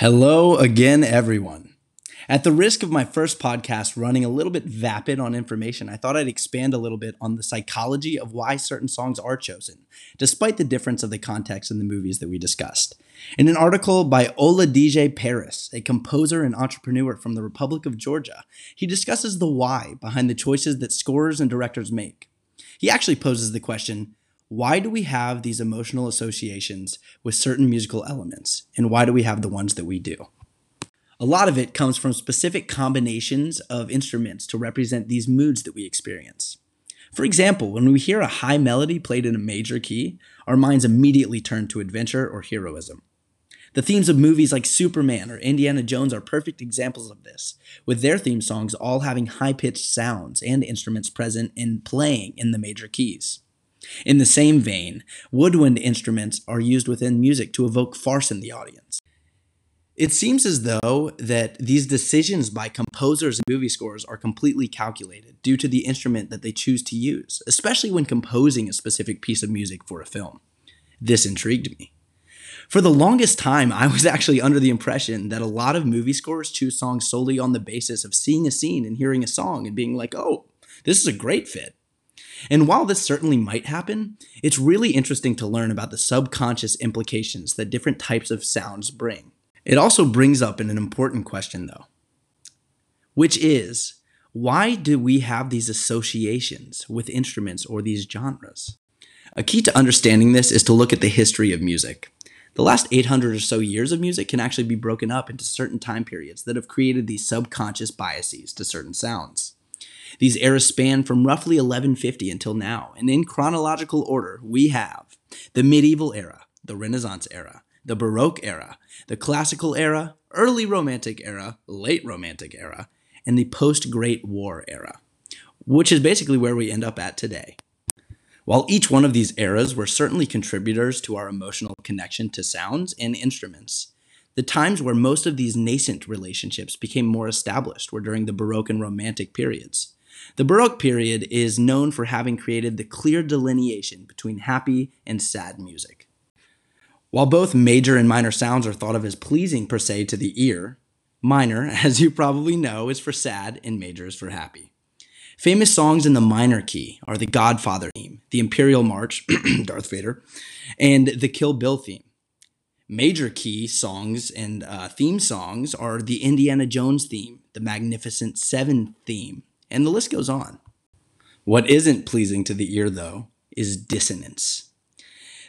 Hello again, everyone. At the risk of my first podcast running a little bit vapid on information, I thought I'd expand a little bit on the psychology of why certain songs are chosen, despite the difference of the context in the movies that we discussed. In an article by Ola DJ Paris, a composer and entrepreneur from the Republic of Georgia, he discusses the why behind the choices that scorers and directors make. He actually poses the question why do we have these emotional associations with certain musical elements, and why do we have the ones that we do? A lot of it comes from specific combinations of instruments to represent these moods that we experience. For example, when we hear a high melody played in a major key, our minds immediately turn to adventure or heroism. The themes of movies like Superman or Indiana Jones are perfect examples of this, with their theme songs all having high pitched sounds and instruments present and playing in the major keys. In the same vein, woodwind instruments are used within music to evoke farce in the audience. It seems as though that these decisions by composers and movie scores are completely calculated due to the instrument that they choose to use, especially when composing a specific piece of music for a film. This intrigued me. For the longest time, I was actually under the impression that a lot of movie scores choose songs solely on the basis of seeing a scene and hearing a song and being like, oh, this is a great fit. And while this certainly might happen, it's really interesting to learn about the subconscious implications that different types of sounds bring. It also brings up an important question, though, which is why do we have these associations with instruments or these genres? A key to understanding this is to look at the history of music. The last 800 or so years of music can actually be broken up into certain time periods that have created these subconscious biases to certain sounds. These eras span from roughly 1150 until now, and in chronological order, we have the medieval era, the Renaissance era, the Baroque era, the Classical era, early Romantic era, late Romantic era, and the post Great War era, which is basically where we end up at today. While each one of these eras were certainly contributors to our emotional connection to sounds and instruments, the times where most of these nascent relationships became more established were during the Baroque and Romantic periods. The Baroque period is known for having created the clear delineation between happy and sad music. While both major and minor sounds are thought of as pleasing per se to the ear, minor, as you probably know, is for sad and major is for happy. Famous songs in the minor key are the Godfather theme, the Imperial March, Darth Vader, and the Kill Bill theme. Major key songs and uh, theme songs are the Indiana Jones theme, the Magnificent Seven theme, and the list goes on. What isn't pleasing to the ear, though, is dissonance.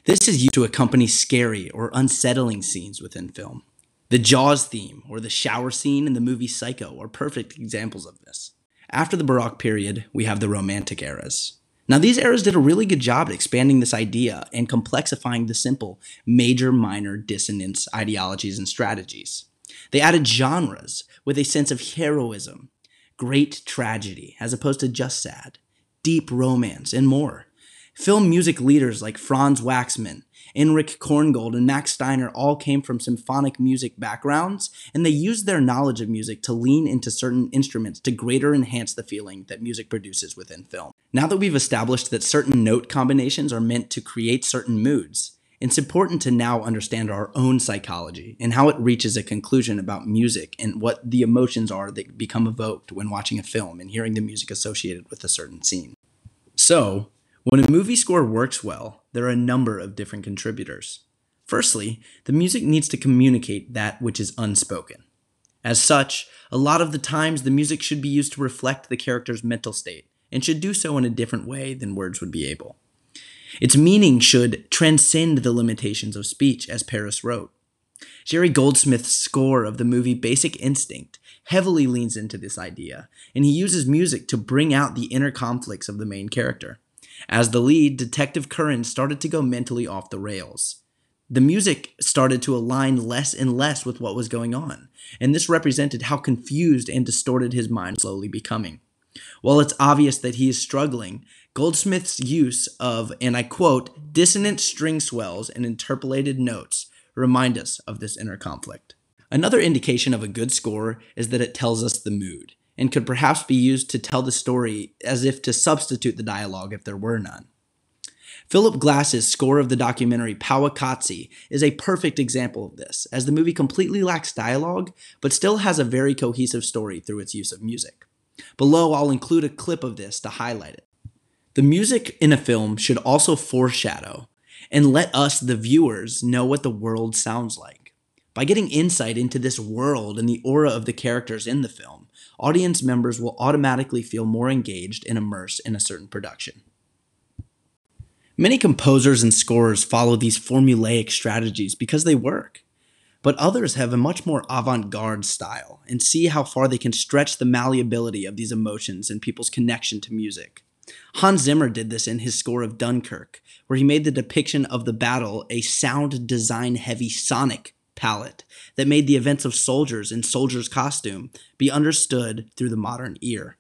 This is used to accompany scary or unsettling scenes within film. The Jaws theme or the shower scene in the movie Psycho are perfect examples of this. After the Baroque period, we have the Romantic eras. Now, these eras did a really good job at expanding this idea and complexifying the simple major minor dissonance ideologies and strategies. They added genres with a sense of heroism, great tragedy, as opposed to just sad, deep romance, and more. Film music leaders like Franz Waxman, Erich Korngold, and Max Steiner all came from symphonic music backgrounds, and they used their knowledge of music to lean into certain instruments to greater enhance the feeling that music produces within film. Now that we've established that certain note combinations are meant to create certain moods, it's important to now understand our own psychology and how it reaches a conclusion about music and what the emotions are that become evoked when watching a film and hearing the music associated with a certain scene. So, when a movie score works well, there are a number of different contributors. Firstly, the music needs to communicate that which is unspoken. As such, a lot of the times the music should be used to reflect the character's mental state and should do so in a different way than words would be able. Its meaning should transcend the limitations of speech, as Paris wrote. Jerry Goldsmith's score of the movie Basic Instinct heavily leans into this idea, and he uses music to bring out the inner conflicts of the main character. As the lead, Detective Curran started to go mentally off the rails. The music started to align less and less with what was going on, and this represented how confused and distorted his mind slowly becoming. While it's obvious that he is struggling, Goldsmith's use of, and I quote, dissonant string swells and interpolated notes remind us of this inner conflict. Another indication of a good score is that it tells us the mood and could perhaps be used to tell the story as if to substitute the dialogue if there were none. Philip Glass's score of the documentary Powaqqatsi is a perfect example of this, as the movie completely lacks dialogue, but still has a very cohesive story through its use of music. Below, I'll include a clip of this to highlight it. The music in a film should also foreshadow and let us, the viewers, know what the world sounds like. By getting insight into this world and the aura of the characters in the film, audience members will automatically feel more engaged and immersed in a certain production. Many composers and scorers follow these formulaic strategies because they work. But others have a much more avant garde style and see how far they can stretch the malleability of these emotions and people's connection to music. Hans Zimmer did this in his score of Dunkirk, where he made the depiction of the battle a sound design heavy sonic palette that made the events of soldiers in soldiers' costume be understood through the modern ear.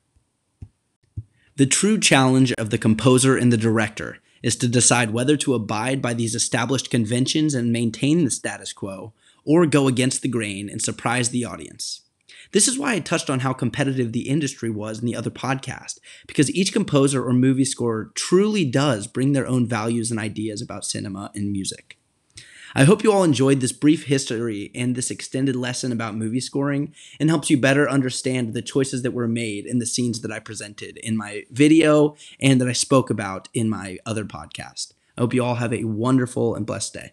The true challenge of the composer and the director is to decide whether to abide by these established conventions and maintain the status quo, or go against the grain and surprise the audience. This is why I touched on how competitive the industry was in the other podcast, because each composer or movie scorer truly does bring their own values and ideas about cinema and music. I hope you all enjoyed this brief history and this extended lesson about movie scoring and helps you better understand the choices that were made in the scenes that I presented in my video and that I spoke about in my other podcast. I hope you all have a wonderful and blessed day.